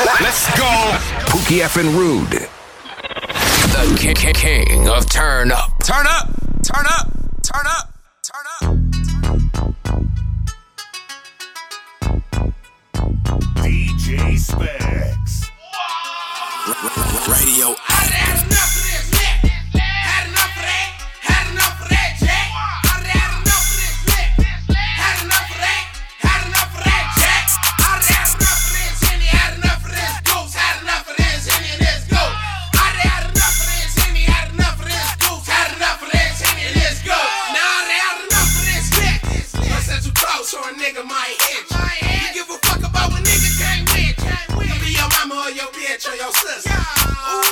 Let's go. Pookie F and Rude. The king, king, king of turn up. Turn up. Turn up. Turn up. Turn up. DJ Specs. Radio a bitch or your sister. Ooh,